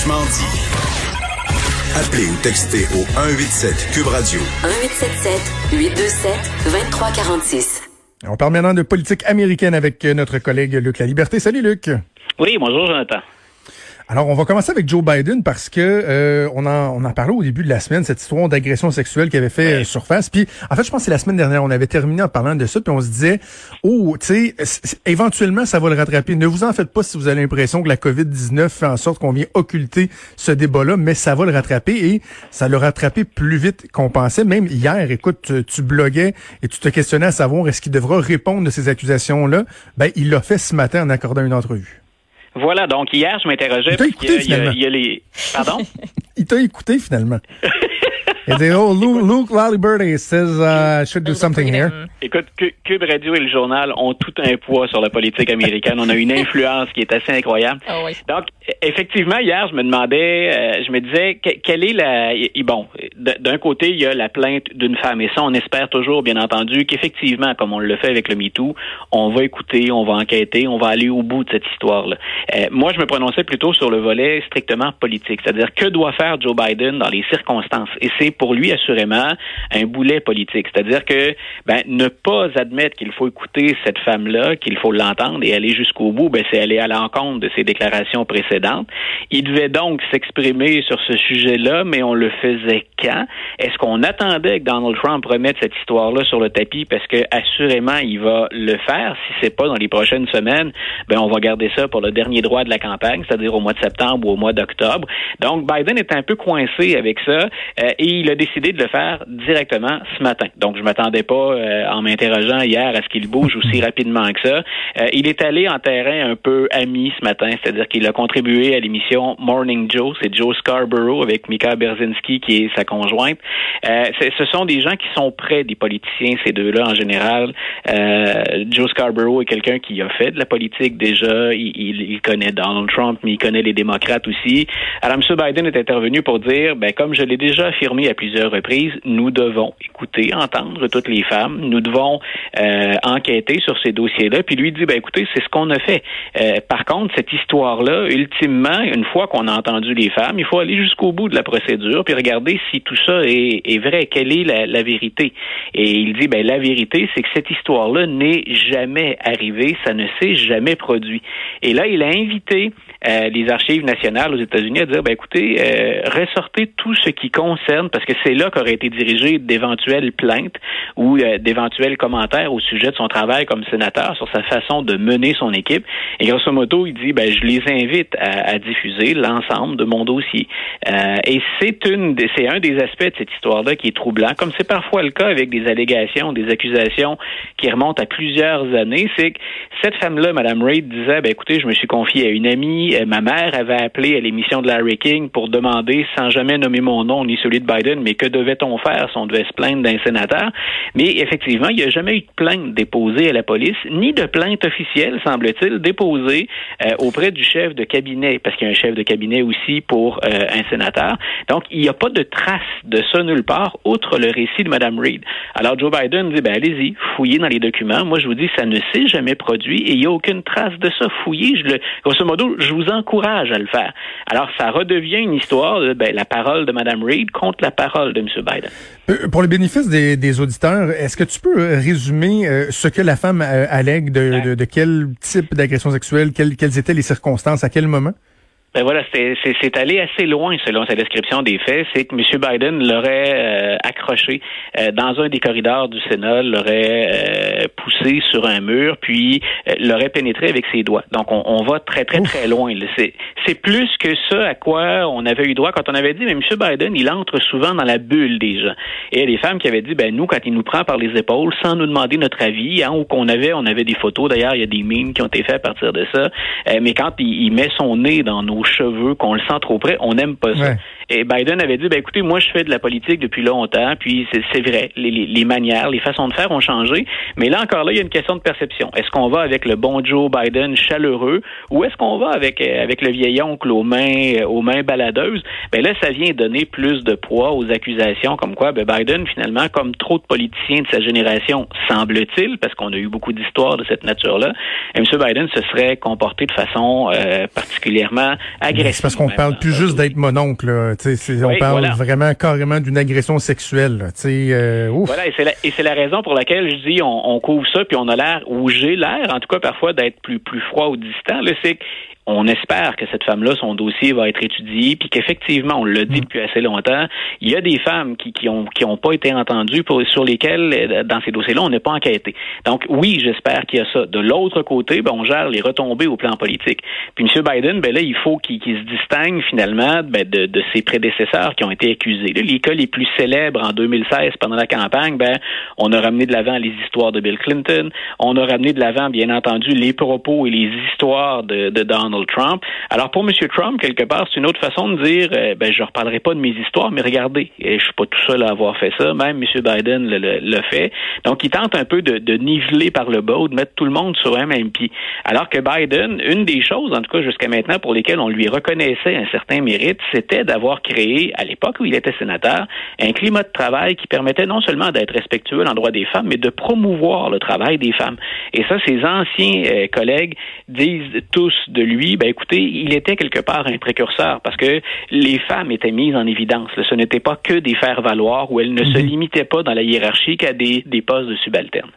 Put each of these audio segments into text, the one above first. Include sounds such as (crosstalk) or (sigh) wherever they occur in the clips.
Franchement dit. Appelez ou textez au 187 Cube Radio. 1877 827 2346. On parle maintenant de politique américaine avec notre collègue Luc La Liberté. Salut Luc. Oui, bonjour Jonathan. Alors, on va commencer avec Joe Biden parce que euh, on en on en parlait au début de la semaine cette histoire d'agression sexuelle qui avait fait euh, surface. Puis, en fait, je pense que c'est la semaine dernière, on avait terminé en parlant de ça, puis on se disait, oh, tu sais, éventuellement, ça va le rattraper. Ne vous en faites pas si vous avez l'impression que la COVID 19 fait en sorte qu'on vient occulter ce débat-là, mais ça va le rattraper et ça l'a rattrapé plus vite qu'on pensait. Même hier, écoute, tu, tu bloguais et tu te questionnais à savoir est-ce qu'il devra répondre de ces accusations-là. Ben, il l'a fait ce matin en accordant une entrevue. Voilà, donc hier, je m'interrogeais. Il t'a écouté, y a- finalement. il y a les. Pardon? (laughs) Il t'a écouté finalement. (laughs) Il dit, oh, Luke, Luke Laliberty says uh, I should do something here. Écoute, Cu- Cube Radio et le journal ont tout un poids sur la politique américaine. On a une influence qui est assez incroyable. Ah oui. Donc, e- effectivement, hier, je me demandais, euh, je me disais, que- quelle est la... et- Bon, d'un côté, il y a la plainte d'une femme. Et ça, on espère toujours, bien entendu, qu'effectivement, comme on le fait avec le MeToo, on va écouter, on va enquêter, on va aller au bout de cette histoire-là. Euh, moi, je me prononçais plutôt sur le volet strictement politique. C'est-à-dire, que doit faire Joe Biden dans les circonstances? Et c'est pour lui, assurément, un boulet politique. C'est-à-dire que ben, ne pas admettre qu'il faut écouter cette femme-là, qu'il faut l'entendre et aller jusqu'au bout, ben, c'est aller à l'encontre de ses déclarations précédentes. Il devait donc s'exprimer sur ce sujet-là, mais on le faisait quand? Est-ce qu'on attendait que Donald Trump remette cette histoire-là sur le tapis parce que assurément il va le faire? Si c'est pas dans les prochaines semaines, ben on va garder ça pour le dernier droit de la campagne, c'est-à-dire au mois de septembre ou au mois d'octobre. Donc Biden est un peu coincé avec ça euh, il a décidé de le faire directement ce matin. Donc je m'attendais pas euh, en m'interrogeant hier à ce qu'il bouge aussi rapidement que ça. Euh, il est allé en terrain un peu ami ce matin, c'est-à-dire qu'il a contribué à l'émission Morning Joe, c'est Joe Scarborough avec Mika Berzinski qui est sa conjointe. Euh, ce sont des gens qui sont près des politiciens, ces deux-là en général. Euh, Joe Scarborough est quelqu'un qui a fait de la politique déjà. Il, il- il connaît Donald Trump, mais il connaît les démocrates aussi. Alors, M. Biden est intervenu pour dire, ben, comme je l'ai déjà affirmé à plusieurs reprises, nous devons écouter, entendre toutes les femmes. Nous devons euh, enquêter sur ces dossiers-là. Puis lui dit, ben, écoutez, c'est ce qu'on a fait. Euh, par contre, cette histoire-là, ultimement, une fois qu'on a entendu les femmes, il faut aller jusqu'au bout de la procédure puis regarder si tout ça est, vrai. Quelle est la, la vérité? Et il dit, ben, la vérité, c'est que cette histoire-là n'est jamais arrivée. Ça ne s'est jamais produit. Et là, il a invité euh, les archives nationales aux États-Unis à dire, ben, écoutez, euh, ressortez tout ce qui concerne, parce que c'est là qu'auraient été dirigées d'éventuelles plaintes ou euh, d'éventuels commentaires au sujet de son travail comme sénateur sur sa façon de mener son équipe. Et grosso modo, il dit, ben, je les invite à, à diffuser l'ensemble de mon dossier. Euh, et c'est une, c'est un des aspects de cette histoire-là qui est troublant, comme c'est parfois le cas avec des allégations, des accusations qui remontent à plusieurs années. C'est que cette femme-là, Madame Reid, disait, ben, écoutez, je me suis confiée à une amie. Euh, Ma mère avait appelé à l'émission de Larry King pour demander, sans jamais nommer mon nom ni celui de Biden, mais que devait-on faire si on devait se plaindre d'un sénateur? Mais effectivement, il n'y a jamais eu de plainte déposée à la police, ni de plainte officielle, semble-t-il, déposée euh, auprès du chef de cabinet, parce qu'il y a un chef de cabinet aussi pour euh, un sénateur. Donc, il n'y a pas de trace de ça nulle part, outre le récit de Mme Reid. Alors, Joe Biden dit, ben allez-y, fouillez dans les documents. Moi, je vous dis, ça ne s'est jamais produit et il n'y a aucune trace de ça. Fouillez, je le, grosso modo, encourage à le faire. Alors, ça redevient une histoire de ben, la parole de Mme Reid contre la parole de M. Biden. Euh, Pour le bénéfice des, des auditeurs, est-ce que tu peux euh, résumer euh, ce que la femme euh, allègue de, de, de quel type d'agression sexuelle, quelles, quelles étaient les circonstances, à quel moment? Ben voilà, c'est- allé assez loin selon sa description des faits. C'est que M. Biden l'aurait euh, accroché euh, dans un des corridors du Sénat, l'aurait euh, poussé sur un mur, puis l'aurait pénétré avec ses doigts. Donc, on, on va très, très, très loin. C'est plus que ça à quoi on avait eu droit quand on avait dit, mais M. Biden, il entre souvent dans la bulle des gens. Et il y a des femmes qui avaient dit, ben nous, quand il nous prend par les épaules, sans nous demander notre avis, hein, ou qu'on avait, on avait des photos, d'ailleurs, il y a des memes qui ont été faits à partir de ça, euh, mais quand il, met son nez dans nos cheveux, qu'on le sent trop près, on n'aime pas ça. Et Biden avait dit, ben écoutez, moi je fais de la politique depuis longtemps, puis c'est vrai, les, les, manières, les façons de faire ont changé, mais là encore là, il y a une question de perception. Est-ce qu'on va avec le bon Joe Biden chaleureux, ou est-ce qu'on va avec euh, avec le vieil oncle aux mains euh, aux mains baladeuses? Ben là, ça vient donner plus de poids aux accusations, comme quoi ben Biden finalement, comme trop de politiciens de sa génération, semble-t-il, parce qu'on a eu beaucoup d'histoires de cette nature-là, M. Biden se serait comporté de façon euh, particulièrement agressive. C'est parce qu'on parle plus juste d'être mononcle. On parle vraiment carrément d'une agression sexuelle. Euh, voilà, et c'est la, raison pour laquelle je dis on, on couvre ça, puis on a l'air, ou j'ai l'air, en tout cas parfois, d'être plus, plus froid ou distant. C'est on espère que cette femme-là, son dossier va être étudié, puis qu'effectivement, on l'a dit mm. depuis assez longtemps, il y a des femmes qui, qui ont qui ont pas été entendues pour, sur lesquelles, euh, dans ces dossiers-là, on n'est pas enquêté. Donc oui, j'espère qu'il y a ça. De l'autre côté, ben, on gère les retombées au plan politique. Puis M. Biden, ben là, il faut qu'il se distingue finalement ben, de, de, ses prédécesseurs qui ont été accusés. Là, les cas les plus célèbres en 2016 pendant la campagne, ben on a ramené de l'avant les histoires de Bill Clinton, on a ramené de l'avant, bien entendu, les propos et les histoires de, de Donald Trump. Alors pour M. Trump, quelque part, c'est une autre façon de dire, euh, ben je reparlerai pas de mes histoires, mais regardez, et je suis pas tout seul à avoir fait ça, même M. Biden le, fait. Donc il tente un peu de, niveler par le bas ou de mettre tout le monde sur un même pied. Alors que Biden, une des choses, en tout cas jusqu'à maintenant, pour lesquelles on lui reconnaissait un certain mérite, c'était d'avoir créé, à l'époque où il était sénateur, un climat de travail qui permettait non seulement d'être respectueux en droit des femmes, mais de promouvoir le travail des femmes. Et ça, ses anciens euh, collègues disent tous de lui ben écoutez, il était quelque part un précurseur parce que les femmes étaient mises en évidence. Ce n'était pas que des faire-valoir où elles ne se mhm. limitaient pas dans la hiérarchie qu'à des, des postes de subalternes.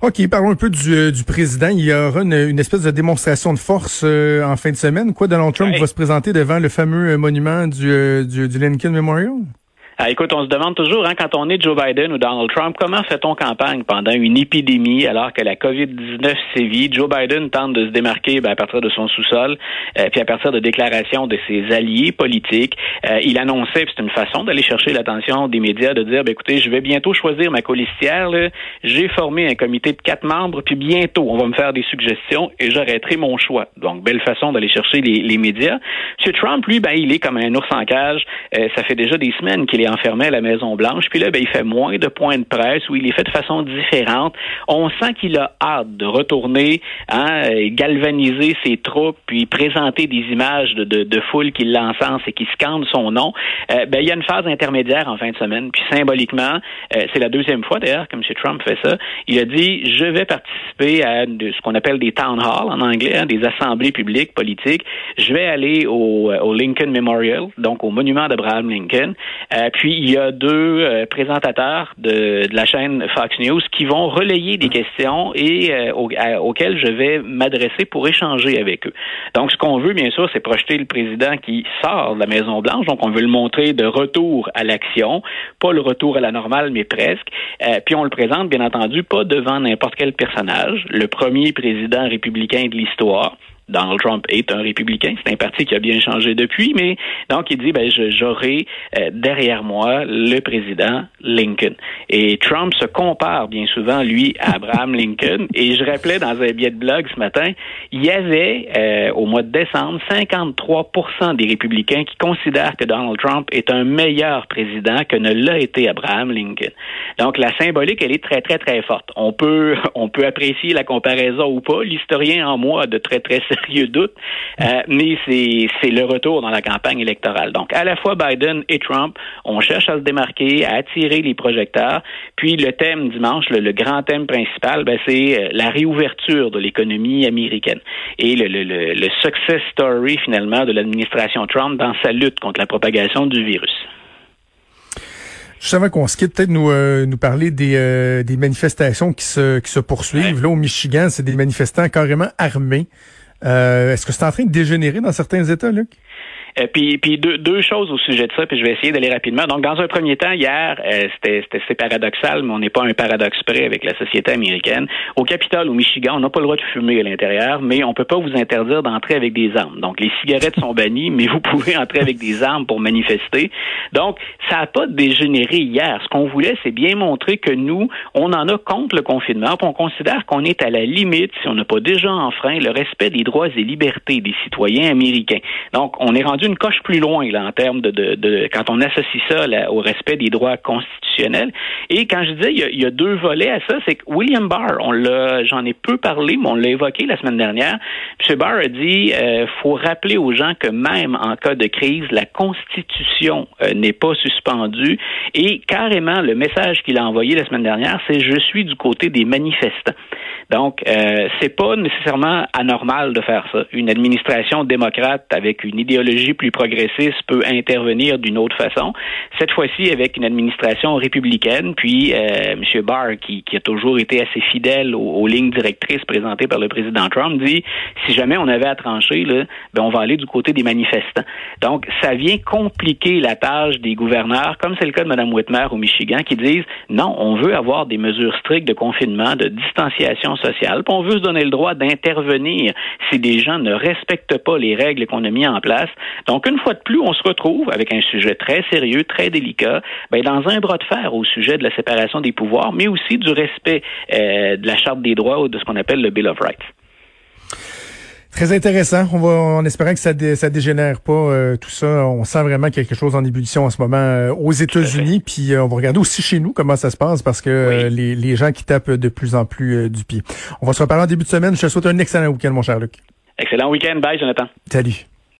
OK, parlons un peu du, euh, du président. Il y aura une, espèce de démonstration de force euh, en fin de semaine. Quoi, Donald Trump va se présenter devant le fameux euh, monument du, du Lincoln Memorial? Ah, écoute, on se demande toujours, hein, quand on est Joe Biden ou Donald Trump, comment fait-on campagne pendant une épidémie alors que la COVID-19 sévit? Joe Biden tente de se démarquer ben, à partir de son sous-sol, euh, puis à partir de déclarations de ses alliés politiques. Euh, il annonçait, c'est une façon d'aller chercher l'attention des médias, de dire, ben, écoutez, je vais bientôt choisir ma colistière. J'ai formé un comité de quatre membres, puis bientôt, on va me faire des suggestions et j'arrêterai mon choix. Donc, belle façon d'aller chercher les, les, médias. M. Trump, lui, ben, il est comme un ours en cage. Euh, ça fait déjà des semaines qu'il est enfermé à la Maison Blanche. Puis là, ben, il fait moins de points de presse où il est fait de façon différente. On sent qu'il a hâte de retourner, hein, galvaniser ses troupes, puis présenter des images de, de, de foule qui l'encensent et qui scandent son nom. Euh, ben, il y a une phase intermédiaire en fin de semaine. Puis symboliquement, euh, c'est la deuxième fois d'ailleurs que M. Trump fait ça. Il a dit je vais participer à ce qu'on appelle des town halls en anglais, hein, des assemblées publiques politiques. Je vais aller au, au Lincoln Memorial, donc au monument d'Abraham Lincoln. Euh, puis il y a deux euh, présentateurs de, de, la chaîne Fox News qui vont relayer des questions et euh, auxquelles je vais m'adresser pour échanger avec eux. Donc, ce qu'on veut, bien sûr, c'est projeter le président qui sort de la Maison Blanche. Donc, on veut le montrer de retour à l'action, pas le retour à la normale, mais presque. Euh, puis on le présente, bien entendu, pas devant n'importe quel personnage. Le premier président républicain de l'histoire. Donald Trump est un républicain. C'est un parti qui a bien changé depuis, mais donc il dit ben j'aurai euh, derrière moi le président Lincoln. Et Trump se compare bien souvent lui à Abraham (laughs) Lincoln. Et je rappelais dans un billet de blog ce matin, il y avait euh, au mois de décembre 53% des républicains qui considèrent que Donald Trump est un meilleur président que ne l'a été Abraham Lincoln. Donc la symbolique elle est très très très forte. On peut (laughs) on peut apprécier la comparaison ou pas. L'historien en moi a de très très sérieux doute, euh, mais c'est le retour dans la campagne électorale. Donc, à la fois Biden et Trump, on cherche à se démarquer, à attirer les projecteurs. Puis le thème dimanche, le, grand thème principal, ben, c'est euh, la réouverture de l'économie américaine et le, le, le success story finalement de l'administration Trump dans sa lutte contre la propagation du virus. Juste avant qu'on se quitte, peut-être nous, euh, nous parler des, des manifestations qui se, qui se poursuivent. Là, au Michigan, c'est des manifestants carrément armés. Euh, est-ce que c'est en train de dégénérer dans certains États, Luc? Euh, puis deux, deux choses au sujet de ça, puis je vais essayer d'aller rapidement. Donc, dans un premier temps, hier, euh, c'était c'est paradoxal, mais on n'est pas un paradoxe près avec la société américaine. Au Capitole, au Michigan, on n'a pas le droit de fumer à l'intérieur, mais on peut pas vous interdire d'entrer avec des armes. Donc, les cigarettes sont bannies, mais vous pouvez entrer avec des armes pour manifester. Donc, ça n'a pas dégénéré hier. Ce qu'on voulait, c'est bien montrer que nous, on en a contre le confinement, puis on considère qu'on est à la limite, si on n'a pas déjà enfreint, le respect des droits et libertés des citoyens américains. Donc, on est rendu une coche plus loin là en termes de, de, de quand on associe ça au respect des droits constitutionnels. Et quand je disais, il y a, deux volets à ça, c'est que William Barr, on l'a, j'en ai peu parlé, mais on l'a évoqué la semaine dernière. M. Barr a dit, euh, faut rappeler aux gens que même en cas de crise, la Constitution euh, n'est pas suspendue. Et carrément, le message qu'il a envoyé la semaine dernière, c'est je suis du côté des manifestants. Donc, euh, c'est pas nécessairement anormal de faire ça. Une administration démocrate avec une idéologie plus progressiste peut intervenir d'une autre façon. Cette fois-ci, avec une administration puis euh, M. Barr, qui, qui, a toujours été assez fidèle aux, lignes directrices présentées par le président Trump, dit si jamais on avait à trancher, là, ben on va aller du côté des manifestants. Donc, ça vient compliquer la tâche des gouverneurs, comme c'est le cas de Mme Whitmer au Michigan, qui disent non, on veut avoir des mesures strictes de confinement, de distanciation sociale. Puis on veut se donner le droit d'intervenir si des gens ne respectent pas les règles qu'on a mis en place. Donc, une fois de plus, on se retrouve avec un sujet très sérieux, très délicat, ben, dans un bras de fer au sujet de la séparation des pouvoirs, mais aussi du respect euh, de la Charte des droits ou de ce qu'on appelle le Bill of Rights. Très intéressant. On va en espérant que ça ne ça dégénère pas euh, tout ça. On sent vraiment quelque chose en ébullition en ce moment euh, aux États-Unis. Puis euh, on va regarder aussi chez nous comment ça se passe parce que les, les gens qui tapent de plus en plus du pied. On va se reparler en début de semaine. Je te souhaite un excellent week-end, mon cher Luc. Excellent week-end. Bye, Jonathan. Salut.